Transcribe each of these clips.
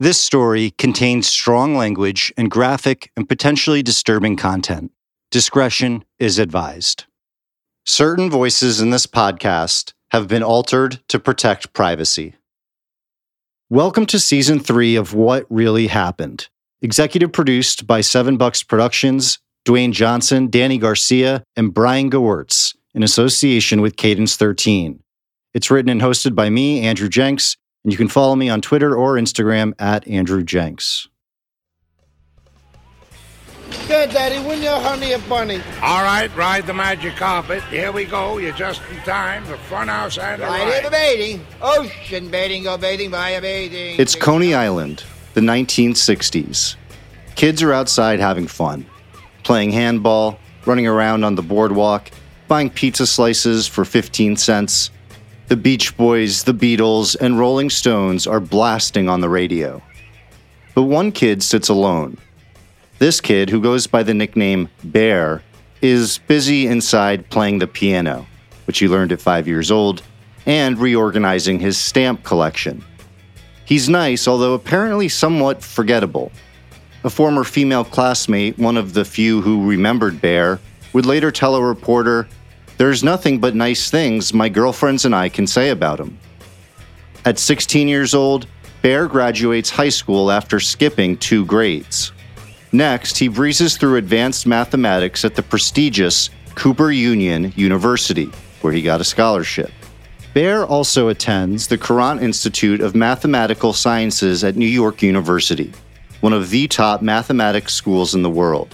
This story contains strong language and graphic and potentially disturbing content. Discretion is advised. Certain voices in this podcast have been altered to protect privacy. Welcome to season three of What Really Happened, executive produced by Seven Bucks Productions, Dwayne Johnson, Danny Garcia, and Brian Gewirtz in association with Cadence 13. It's written and hosted by me, Andrew Jenks, and you can follow me on Twitter or Instagram at Andrew Jenks. Good, Daddy. When you honey a bunny? All right, ride the magic carpet. Here we go. You're just in time. The funhouse and the Right here for ride. bathing. Ocean bathing, go bathing via bathing. It's Coney Island, the 1960s. Kids are outside having fun, playing handball, running around on the boardwalk, buying pizza slices for 15 cents. The Beach Boys, the Beatles, and Rolling Stones are blasting on the radio. But one kid sits alone. This kid, who goes by the nickname Bear, is busy inside playing the piano, which he learned at five years old, and reorganizing his stamp collection. He's nice, although apparently somewhat forgettable. A former female classmate, one of the few who remembered Bear, would later tell a reporter, There's nothing but nice things my girlfriends and I can say about him. At 16 years old, Bear graduates high school after skipping two grades. Next, he breezes through advanced mathematics at the prestigious Cooper Union University, where he got a scholarship. Bear also attends the Courant Institute of Mathematical Sciences at New York University, one of the top mathematics schools in the world.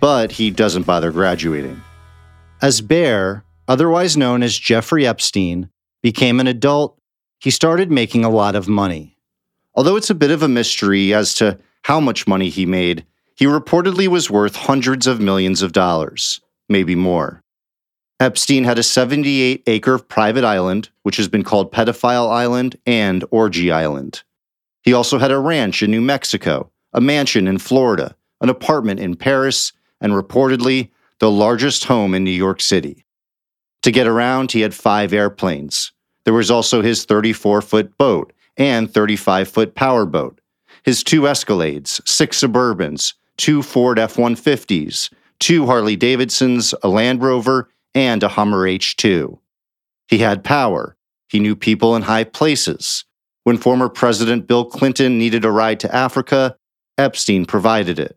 But he doesn't bother graduating. As Bear, otherwise known as Jeffrey Epstein, became an adult, he started making a lot of money. Although it's a bit of a mystery as to how much money he made, he reportedly was worth hundreds of millions of dollars, maybe more. Epstein had a 78 acre private island, which has been called Pedophile Island and Orgy Island. He also had a ranch in New Mexico, a mansion in Florida, an apartment in Paris, and reportedly the largest home in New York City. To get around, he had five airplanes. There was also his 34 foot boat and 35 foot powerboat, his two Escalades, six Suburbans, two Ford F 150s, two Harley Davidsons, a Land Rover, and a Hummer H2. He had power. He knew people in high places. When former President Bill Clinton needed a ride to Africa, Epstein provided it.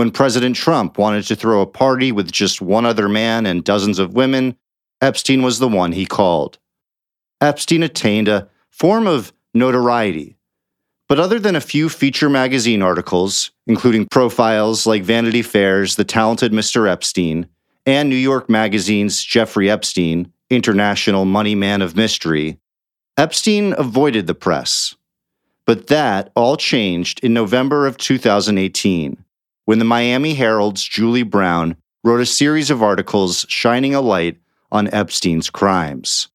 When President Trump wanted to throw a party with just one other man and dozens of women, Epstein was the one he called. Epstein attained a form of notoriety. But other than a few feature magazine articles, including profiles like Vanity Fair's The Talented Mr. Epstein and New York Magazine's Jeffrey Epstein, International Money Man of Mystery, Epstein avoided the press. But that all changed in November of 2018 when the Miami Herald's Julie Brown wrote a series of articles shining a light on Epstein's crimes.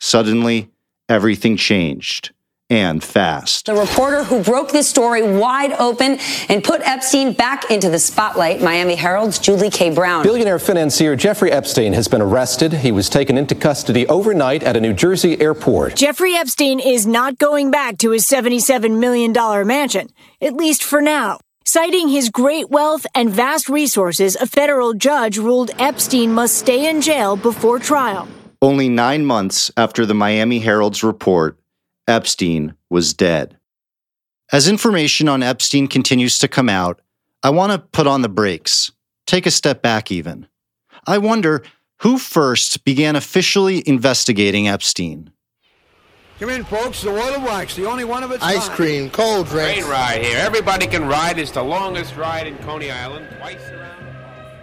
Suddenly, everything changed, and fast. The reporter who broke this story wide open and put Epstein back into the spotlight, Miami Herald's Julie K. Brown. Billionaire financier Jeffrey Epstein has been arrested. He was taken into custody overnight at a New Jersey airport. Jeffrey Epstein is not going back to his $77 million mansion, at least for now. Citing his great wealth and vast resources, a federal judge ruled Epstein must stay in jail before trial. Only nine months after the Miami Herald's report, Epstein was dead. As information on Epstein continues to come out, I want to put on the brakes, take a step back even. I wonder who first began officially investigating Epstein. Come in, folks. The Water Wax, the only one of its Ice kind. cream, cold Great drinks. ride here. Everybody can ride. It's the longest ride in Coney Island. Twice around.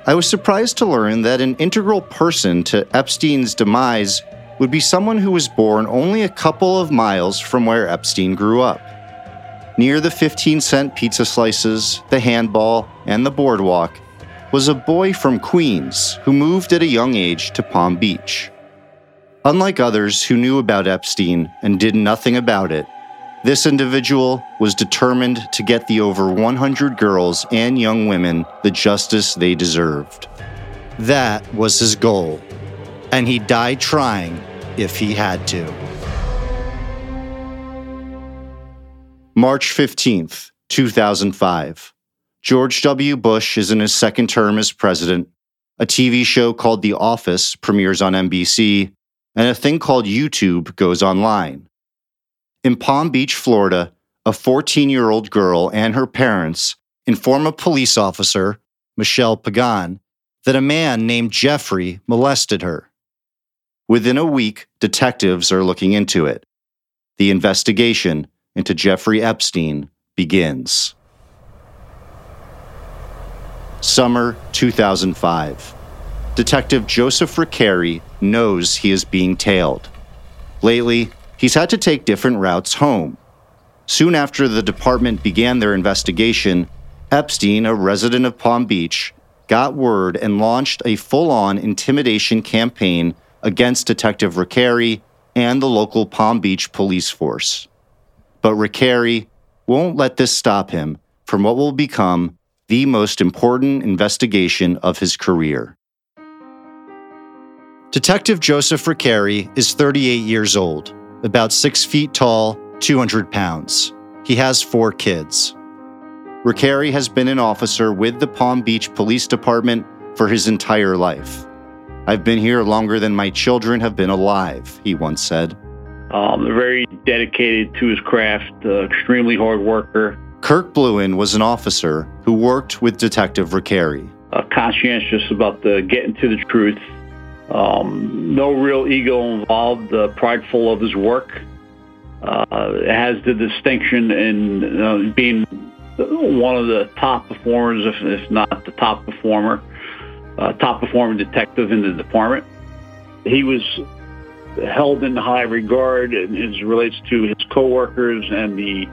I was surprised to learn that an integral person to Epstein's demise would be someone who was born only a couple of miles from where Epstein grew up. Near the 15 cent pizza slices, the handball, and the boardwalk was a boy from Queens who moved at a young age to Palm Beach. Unlike others who knew about Epstein and did nothing about it, this individual was determined to get the over 100 girls and young women the justice they deserved. That was his goal, and he died trying if he had to. March 15th, 2005. George W. Bush is in his second term as president. A TV show called The Office premieres on NBC, and a thing called YouTube goes online. In Palm Beach, Florida, a 14 year old girl and her parents inform a police officer, Michelle Pagan, that a man named Jeffrey molested her. Within a week, detectives are looking into it. The investigation into Jeffrey Epstein begins. Summer 2005. Detective Joseph Recarey knows he is being tailed. Lately, he's had to take different routes home. Soon after the department began their investigation, Epstein, a resident of Palm Beach, got word and launched a full on intimidation campaign against Detective Recarey and the local Palm Beach police force. But Recarey won't let this stop him from what will become the most important investigation of his career. Detective Joseph Recarey is 38 years old, about 6 feet tall, 200 pounds. He has four kids. Recarey has been an officer with the Palm Beach Police Department for his entire life. I've been here longer than my children have been alive, he once said. Um, very dedicated to his craft, uh, extremely hard worker. Kirk Blouin was an officer who worked with Detective Recarey. Uh, conscientious about the getting to the truth. Um, no real ego involved, uh, prideful of his work. Uh, has the distinction in uh, being one of the top performers, if, if not the top performer, uh, top performing detective in the department. He was held in high regard as relates to his coworkers and the,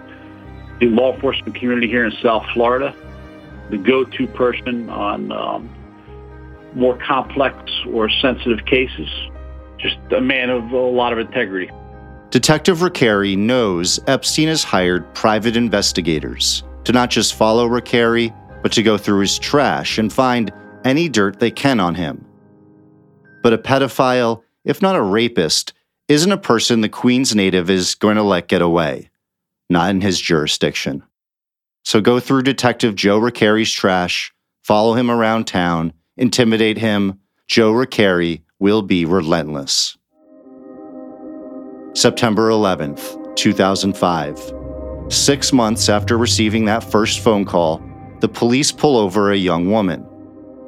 the law enforcement community here in South Florida. The go-to person on um, more complex or sensitive cases. Just a man of a lot of integrity. Detective Recarey knows Epstein has hired private investigators to not just follow Recarey, but to go through his trash and find any dirt they can on him. But a pedophile, if not a rapist, isn't a person the Queens native is going to let get away, not in his jurisdiction. So go through Detective Joe Recarey's trash, follow him around town, intimidate him. Joe Recarey will be relentless. September 11th, 2005. Six months after receiving that first phone call, the police pull over a young woman.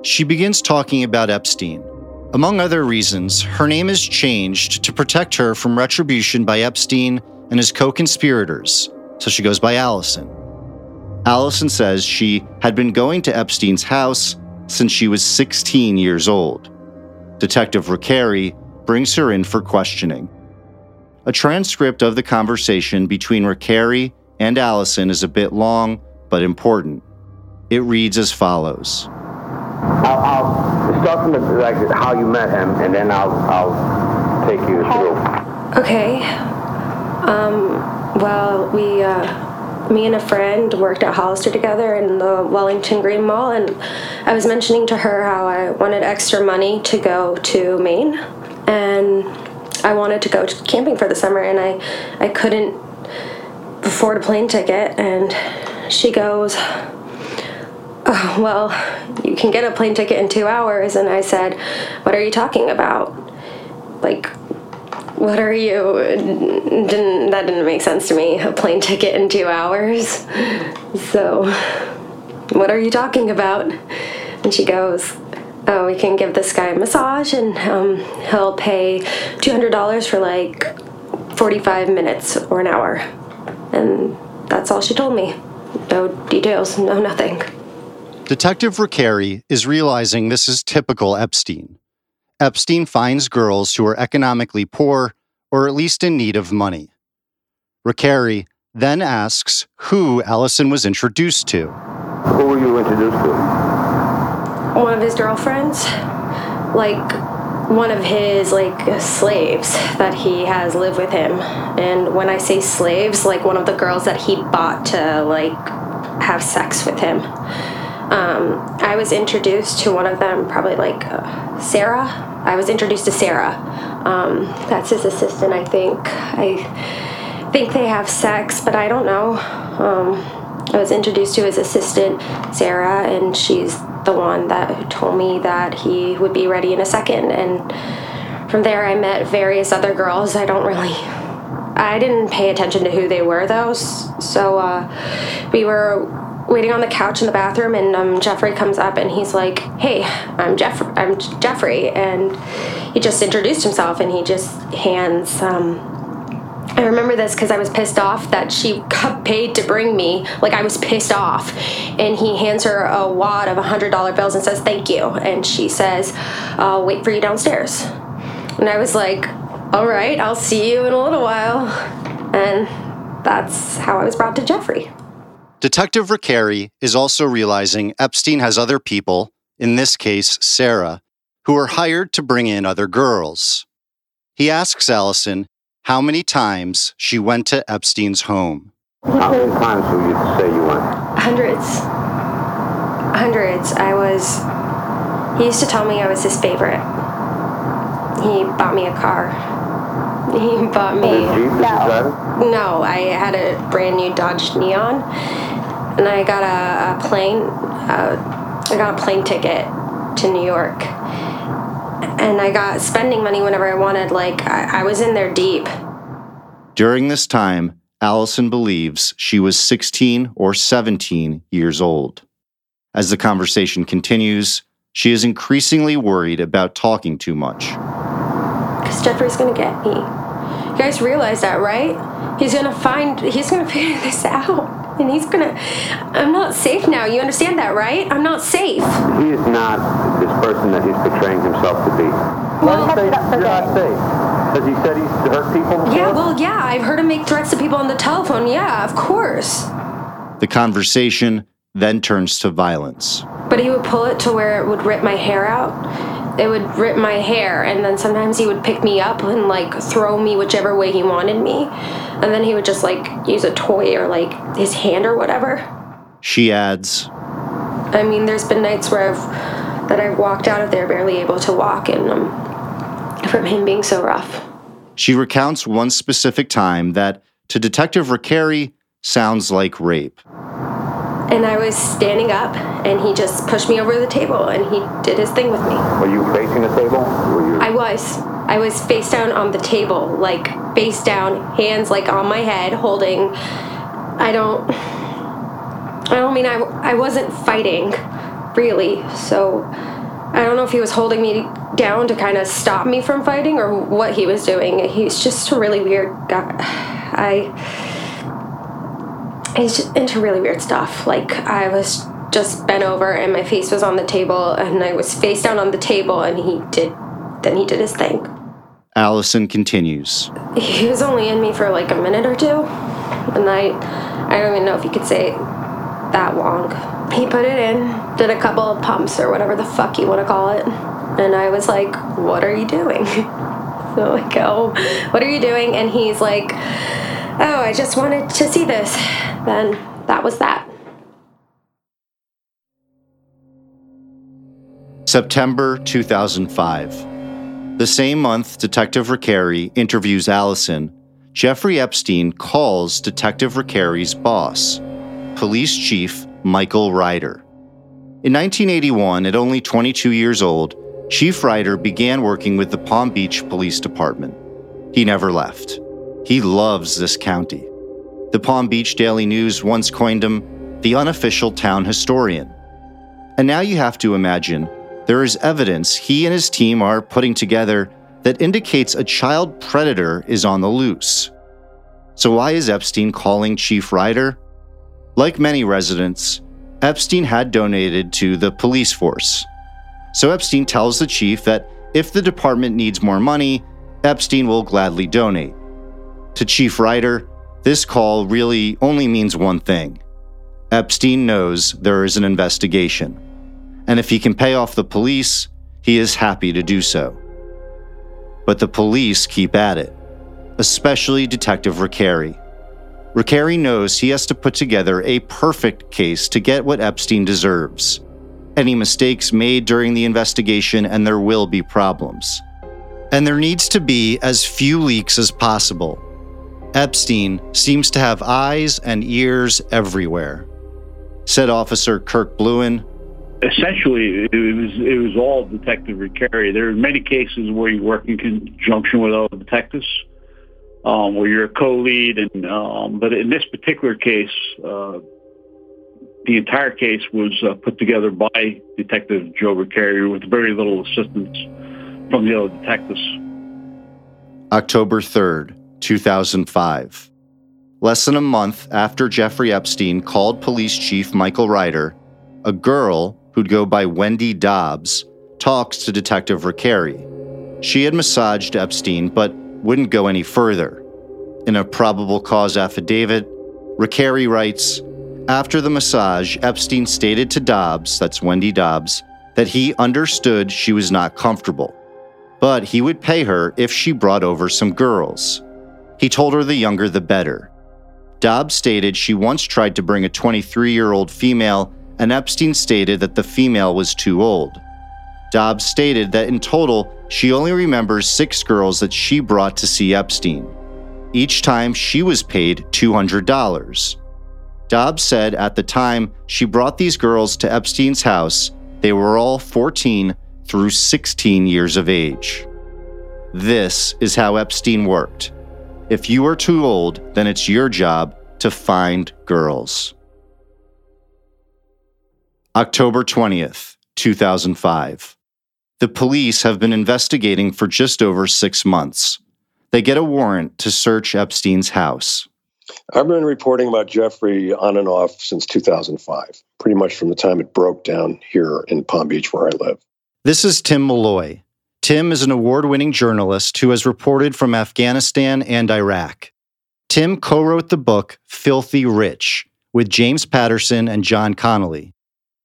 She begins talking about Epstein. Among other reasons, her name is changed to protect her from retribution by Epstein and his co conspirators, so she goes by Allison. Allison says she had been going to Epstein's house since she was 16 years old. Detective Recarey brings her in for questioning. A transcript of the conversation between Recarey and Allison is a bit long, but important. It reads as follows. I'll, I'll start from the, like how you met him, and then I'll I'll take you through. Okay. Um, well, we, uh, me and a friend worked at Hollister together in the Wellington Green Mall, and I was mentioning to her how I wanted extra money to go to Maine, and I wanted to go camping for the summer, and I, I couldn't afford a plane ticket, and she goes, oh, well, you can get a plane ticket in two hours. And I said, what are you talking about? Like, what are you? Didn't, that didn't make sense to me. A plane ticket in two hours. So, what are you talking about? And she goes, oh, we can give this guy a massage and um, he'll pay $200 for like 45 minutes or an hour. And that's all she told me. No details, no nothing. Detective Recarey is realizing this is typical Epstein. Epstein finds girls who are economically poor or at least in need of money. Recarey then asks who Allison was introduced to. Who were you introduced to? One of his girlfriends. Like, one of his like slaves that he has lived with him and when i say slaves like one of the girls that he bought to like have sex with him um, i was introduced to one of them probably like uh, sarah i was introduced to sarah um, that's his assistant i think i think they have sex but i don't know Um, I was introduced to his assistant, Sarah, and she's the one that told me that he would be ready in a second. And from there, I met various other girls. I don't really. I didn't pay attention to who they were, though. So uh, we were waiting on the couch in the bathroom, and um, Jeffrey comes up and he's like, "Hey, I'm Jeff. I'm Jeffrey," and he just introduced himself, and he just hands. Um, I remember this because I was pissed off that she got paid to bring me. Like I was pissed off, and he hands her a wad of hundred dollar bills and says, "Thank you," and she says, "I'll wait for you downstairs." And I was like, "All right, I'll see you in a little while," and that's how I was brought to Jeffrey. Detective Recarey is also realizing Epstein has other people, in this case, Sarah, who are hired to bring in other girls. He asks Allison how many times she went to Epstein's home. How many times would you say you went? Hundreds. Hundreds. I was. He used to tell me I was his favorite. He bought me a car. He bought me. no. No, I had a brand new Dodge Neon, and I got a, a plane. Uh, I got a plane ticket to New York and I got spending money whenever I wanted. Like, I, I was in there deep. During this time, Allison believes she was 16 or 17 years old. As the conversation continues, she is increasingly worried about talking too much. Because Jeffrey's gonna get me. You guys realize that, right? He's gonna find, he's gonna figure this out and he's gonna. I'm not safe now. You understand that, right? I'm not safe. He is not this person that he's portraying himself to be. Well, say you're not safe. Because he said he's hurt people before? Yeah, well, yeah. I've heard him make threats to people on the telephone. Yeah, of course. The conversation then turns to violence. But he would pull it to where it would rip my hair out it would rip my hair and then sometimes he would pick me up and like throw me whichever way he wanted me. And then he would just like use a toy or like his hand or whatever. She adds i mean there's been nights where i've that i've walked out of there barely able to walk and um, from him being so rough. She recounts one specific time that to detective Recarey sounds like rape and I was standing up, and he just pushed me over the table, and he did his thing with me. Were you facing the table? Were you? I was. I was face down on the table, like face down, hands like on my head, holding. I don't. I don't mean I. I wasn't fighting, really. So, I don't know if he was holding me down to kind of stop me from fighting or what he was doing. He's just a really weird guy. I he's just into really weird stuff. Like I was just bent over and my face was on the table and I was face down on the table and he did then he did his thing. Allison continues. He was only in me for like a minute or two. And I I don't even know if you could say that long. He put it in, did a couple of pumps or whatever the fuck you want to call it. And I was like, "What are you doing?" so I go, oh, "What are you doing?" And he's like, "Oh, I just wanted to see this." then that was that. September 2005. The same month Detective Recarey interviews Allison, Jeffrey Epstein calls Detective Recarey's boss, Police Chief Michael Reiter. In 1981, at only 22 years old, Chief Reiter began working with the Palm Beach Police Department. He never left. He loves this county. The Palm Beach Daily News once coined him the unofficial town historian. And now you have to imagine there is evidence he and his team are putting together that indicates a child predator is on the loose. So, why is Epstein calling Chief Reiter? Like many residents, Epstein had donated to the police force. So, Epstein tells the chief that if the department needs more money, Epstein will gladly donate. To Chief Reiter, this call really only means one thing Epstein knows there is an investigation, and if he can pay off the police, he is happy to do so. But the police keep at it, especially Detective Recarey. Recarey knows he has to put together a perfect case to get what Epstein deserves. Any mistakes made during the investigation, and there will be problems. And there needs to be as few leaks as possible Epstein seems to have eyes and ears everywhere, said Officer Kirk Blouin. Essentially, it was it was all Detective Recarey. There are many cases where you work in conjunction with other detectives, um, where you're a co-lead, and um, but in this particular case, uh, the entire case was uh, put together by Detective Joe Recarey with very little assistance from the other detectives. October 3rd, 2005. Less than a month after Jeffrey Epstein called police chief Michael Reiter, a girl who'd go by Wendy Dobbs talks to Detective Recarey. She had massaged Epstein but wouldn't go any further. In a probable cause affidavit, Recarey writes After the massage, Epstein stated to Dobbs, that's Wendy Dobbs, that he understood she was not comfortable, but he would pay her if she brought over some girls. He told her the younger the better. Dobbs stated she once tried to bring a 23 year old female, and Epstein stated that the female was too old. Dobbs stated that in total, she only remembers six girls that she brought to see Epstein. Each time, she was paid $200. Dobbs said at the time she brought these girls to Epstein's house, they were all 14 through 16 years of age. This is how Epstein worked. If you are too old, then it's your job to find girls. October 20th, 2005. The police have been investigating for just over six months. They get a warrant to search Epstein's house. I've been reporting about Jeffrey on and off since 2005, pretty much from the time it broke down here in Palm Beach, where I live. This is Tim Malloy. Tim is an award winning journalist who has reported from Afghanistan and Iraq. Tim co wrote the book Filthy Rich with James Patterson and John Connolly.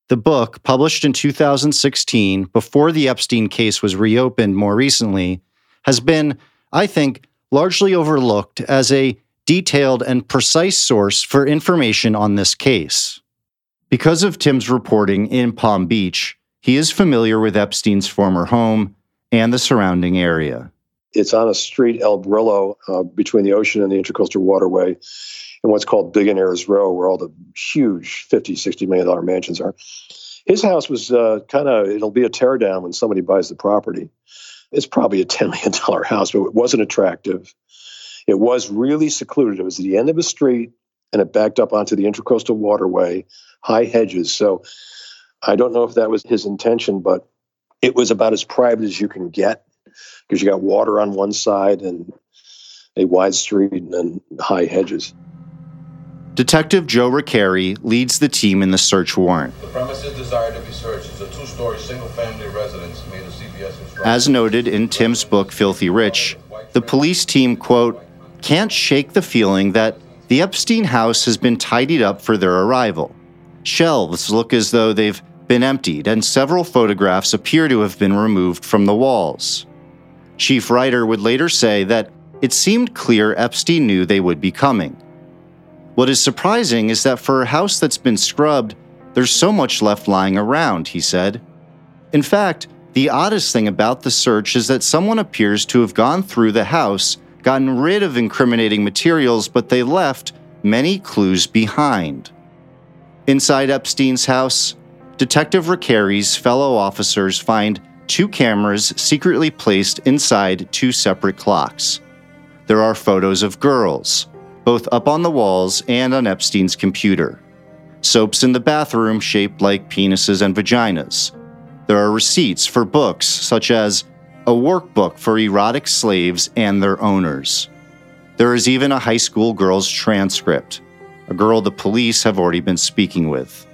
The book, published in 2016 before the Epstein case was reopened more recently, has been, I think, largely overlooked as a detailed and precise source for information on this case. Because of Tim's reporting in Palm Beach, he is familiar with Epstein's former home and the surrounding area. It's on a street, El Brillo, uh, between the ocean and the Intracoastal Waterway, in what's called Billionaires Row, where all the huge 50, 60 million dollar mansions are. His house was uh, kind of, it'll be a teardown when somebody buys the property. It's probably a $10 million house, but it wasn't attractive. It was really secluded. It was at the end of a street and it backed up onto the Intracoastal Waterway, high hedges. So I don't know if that was his intention, but it was about as private as you can get because you got water on one side and a wide street and then high hedges. Detective Joe Recarey leads the team in the search warrant. The premises desired to be searched is a two-story single-family residence made of CBS As noted in Tim's book Filthy Rich, the police team, quote, can't shake the feeling that the Epstein house has been tidied up for their arrival. Shelves look as though they've been emptied, and several photographs appear to have been removed from the walls. Chief Reiter would later say that it seemed clear Epstein knew they would be coming. What is surprising is that for a house that's been scrubbed, there's so much left lying around, he said. In fact, the oddest thing about the search is that someone appears to have gone through the house, gotten rid of incriminating materials, but they left many clues behind. Inside Epstein's house, Detective Recarey's fellow officers find two cameras secretly placed inside two separate clocks. There are photos of girls, both up on the walls and on Epstein's computer. Soaps in the bathroom shaped like penises and vaginas. There are receipts for books such as a workbook for erotic slaves and their owners. There is even a high school girl's transcript, a girl the police have already been speaking with.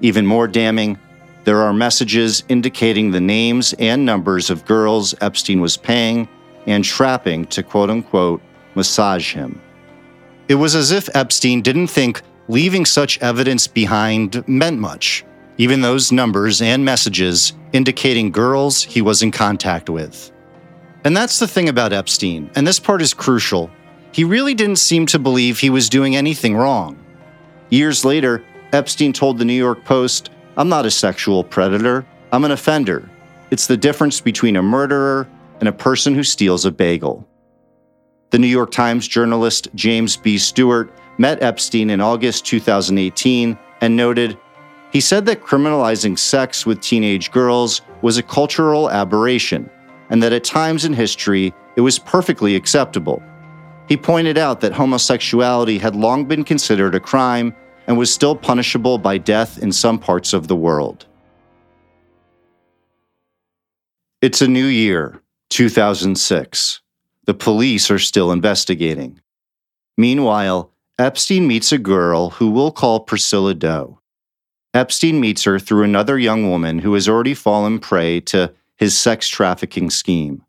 Even more damning, there are messages indicating the names and numbers of girls Epstein was paying and trapping to quote unquote massage him. It was as if Epstein didn't think leaving such evidence behind meant much, even those numbers and messages indicating girls he was in contact with. And that's the thing about Epstein, and this part is crucial. He really didn't seem to believe he was doing anything wrong. Years later, Epstein told the New York Post, I'm not a sexual predator, I'm an offender. It's the difference between a murderer and a person who steals a bagel. The New York Times journalist James B. Stewart met Epstein in August 2018 and noted he said that criminalizing sex with teenage girls was a cultural aberration and that at times in history it was perfectly acceptable. He pointed out that homosexuality had long been considered a crime and was still punishable by death in some parts of the world. It's a new year, 2006. The police are still investigating. Meanwhile, Epstein meets a girl who we'll call Priscilla Doe. Epstein meets her through another young woman who has already fallen prey to his sex trafficking scheme.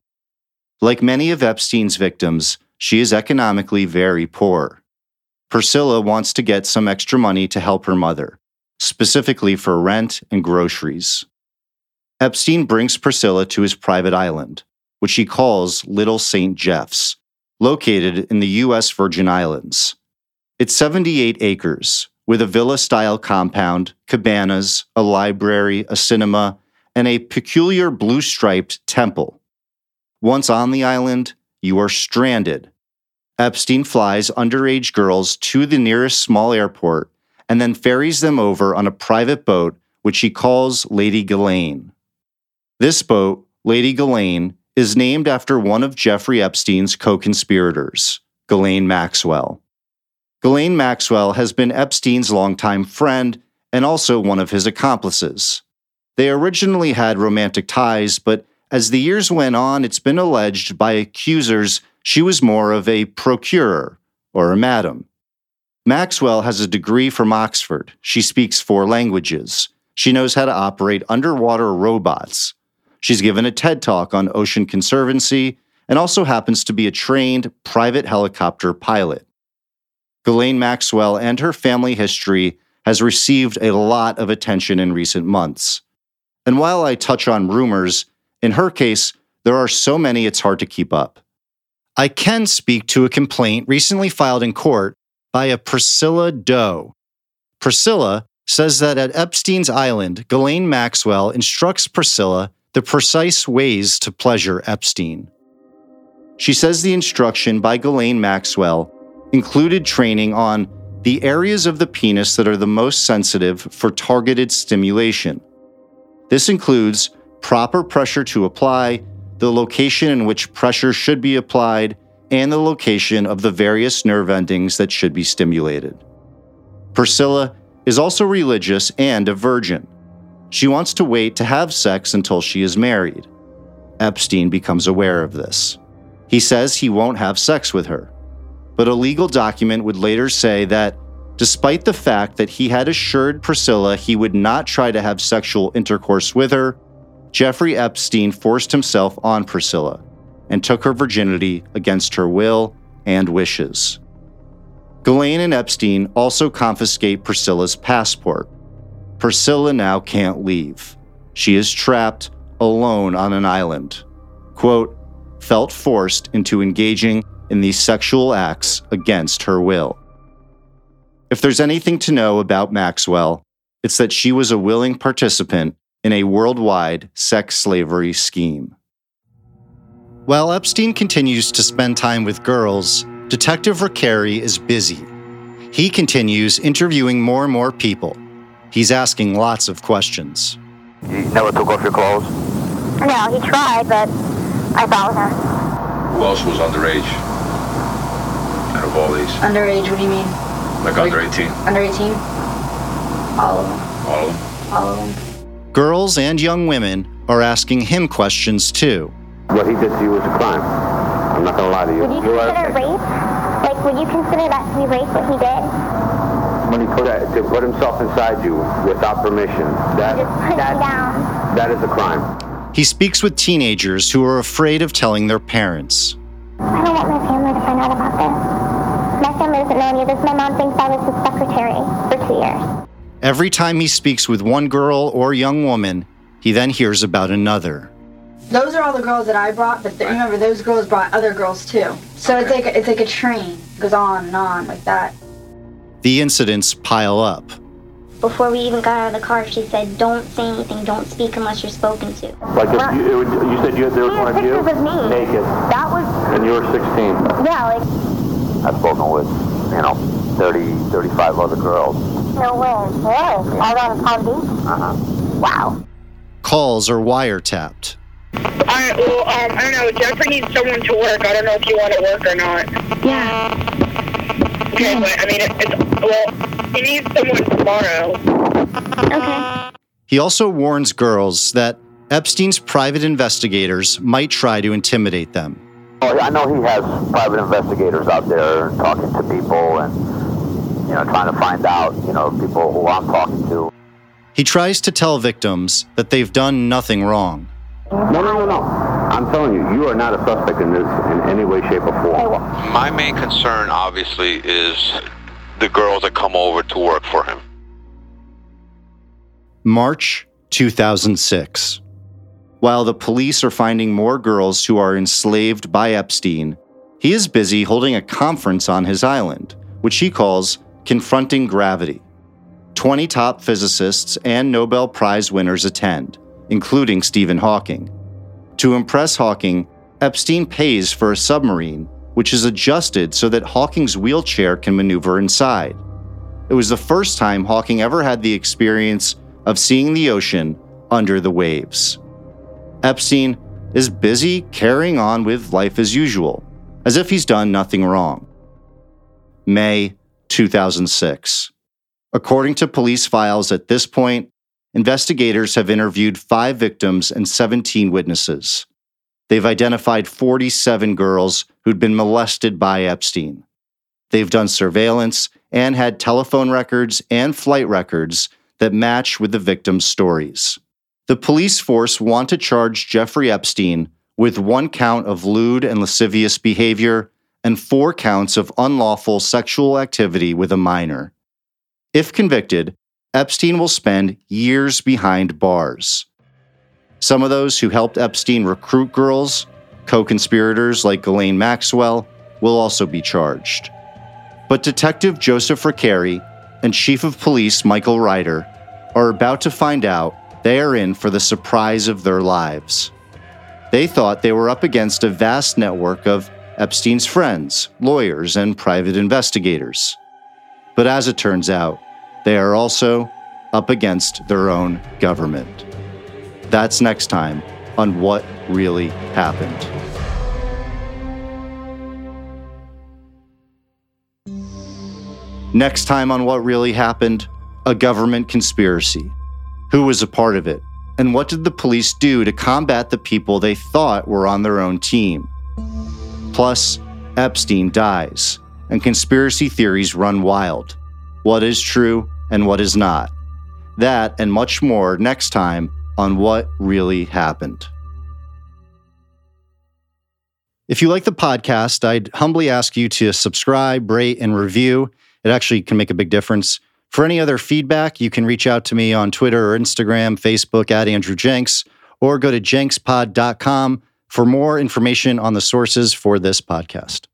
Like many of Epstein's victims, she is economically very poor. Priscilla wants to get some extra money to help her mother, specifically for rent and groceries. Epstein brings Priscilla to his private island, which he calls Little St. Jeff's, located in the U.S. Virgin Islands. It's 78 acres, with a villa style compound, cabanas, a library, a cinema, and a peculiar blue striped temple. Once on the island, you are stranded. Epstein flies underage girls to the nearest small airport and then ferries them over on a private boat, which he calls Lady Ghislaine. This boat, Lady Ghislaine, is named after one of Jeffrey Epstein's co conspirators, Ghislaine Maxwell. Ghislaine Maxwell has been Epstein's longtime friend and also one of his accomplices. They originally had romantic ties, but as the years went on, it's been alleged by accusers she was more of a procurer or a madam. Maxwell has a degree from Oxford. She speaks four languages. She knows how to operate underwater robots. She's given a TED talk on ocean conservancy and also happens to be a trained private helicopter pilot. Ghislaine Maxwell and her family history has received a lot of attention in recent months. And while I touch on rumors, in her case, there are so many it's hard to keep up. I can speak to a complaint recently filed in court by a Priscilla Doe. Priscilla says that at Epstein's Island, Ghislaine Maxwell instructs Priscilla the precise ways to pleasure Epstein. She says the instruction by Ghislaine Maxwell included training on the areas of the penis that are the most sensitive for targeted stimulation. This includes proper pressure to apply, the location in which pressure should be applied, and the location of the various nerve endings that should be stimulated. Priscilla is also religious and a virgin. She wants to wait to have sex until she is married. Epstein becomes aware of this. He says he won't have sex with her. But a legal document would later say that, despite the fact that he had assured Priscilla he would not try to have sexual intercourse with her, Jeffrey Epstein forced himself on Priscilla and took her virginity against her will and wishes. Ghislaine and Epstein also confiscate Priscilla's passport. Priscilla now can't leave. She is trapped alone on an island. Quote, felt forced into engaging in these sexual acts against her will. If there's anything to know about Maxwell, it's that she was a willing participant in a worldwide sex slavery scheme. While Epstein continues to spend time with girls, Detective Recarey is busy. He continues interviewing more and more people. He's asking lots of questions. You never took off your clothes? No, he tried, but I followed him. Who else was underage? Out of all these? Underage, what do you mean? Like under 18? Under 18? All of them. All of them? All of them. Girls and young women are asking him questions too. What he did to you was a crime. I'm not gonna lie to you. Would you consider rape? Like, would you consider that to be rape, what he did? when he put a, to put himself inside you without permission, that put me that, down. that is a crime. He speaks with teenagers who are afraid of telling their parents. I don't want my family to find out about this. My family doesn't know any of this. My mom thinks I was his secretary for two years. Every time he speaks with one girl or young woman, he then hears about another. Those are all the girls that I brought, but th- remember those girls brought other girls too. So it's like it's like a train, it goes on and on like that. The incidents pile up. Before we even got out of the car, she said, "Don't say anything. Don't speak unless you're spoken to." Like if you, it would, you said you, there was one of you pictures of me. naked, That was and you were 16. yeah, like I've spoken with, you know, 30, 35 other girls. no way. Really? All on Palm Beach? Uh-huh. Wow. Calls are wiretapped. I well, um, I don't know. Jeffrey needs someone to work. I don't know if you want to work or not. Yeah. Okay, but I mean, it, it's well, he needs someone tomorrow. Okay. He also warns girls that Epstein's private investigators might try to intimidate them. Oh, I know he has private investigators out there talking to people and, you know, trying to find out, you know, people who I'm talking to. He tries to tell victims that they've done nothing wrong. No, no, no, no. I'm telling you, you are not a suspect in this in any way, shape, or form. My main concern, obviously, is the girls that come over to work for him. March 2006. While the police are finding more girls who are enslaved by Epstein, he is busy holding a conference on his island, which he calls Confronting Gravity. 20 top physicists and Nobel Prize winners attend, including Stephen Hawking. To impress Hawking, Epstein pays for a submarine, which is adjusted so that Hawking's wheelchair can maneuver inside. It was the first time Hawking ever had the experience of seeing the ocean under the waves. Epstein is busy carrying on with life as usual, as if he's done nothing wrong. May 2006. According to police files at this point, investigators have interviewed five victims and 17 witnesses. They've identified 47 girls who'd been molested by Epstein. They've done surveillance and had telephone records and flight records that match with the victims' stories. The police force want to charge Jeffrey Epstein with one count of lewd and lascivious behavior and four counts of unlawful sexual activity with a minor. If convicted, Epstein will spend years behind bars. Some of those who helped Epstein recruit girls, co conspirators like Ghislaine Maxwell, will also be charged. But Detective Joseph Recarey and Chief of Police Michael Reiter are about to find out they are in for the surprise of their lives. They thought they were up against a vast network of Epstein's friends, lawyers, and private investigators. But as it turns out, they are also up against their own government. That's next time on What Really Happened. Next time on What Really Happened, a government conspiracy. Who was a part of it? And what did the police do to combat the people they thought were on their own team? Plus, Epstein dies, and conspiracy theories run wild. What is true and what is not? That and much more next time on What Really Happened. If you like the podcast, I'd humbly ask you to subscribe, rate, and review. It actually can make a big difference. For any other feedback, you can reach out to me on Twitter or Instagram, Facebook at Andrew Jenks, or go to jenkspod.com for more information on the sources for this podcast.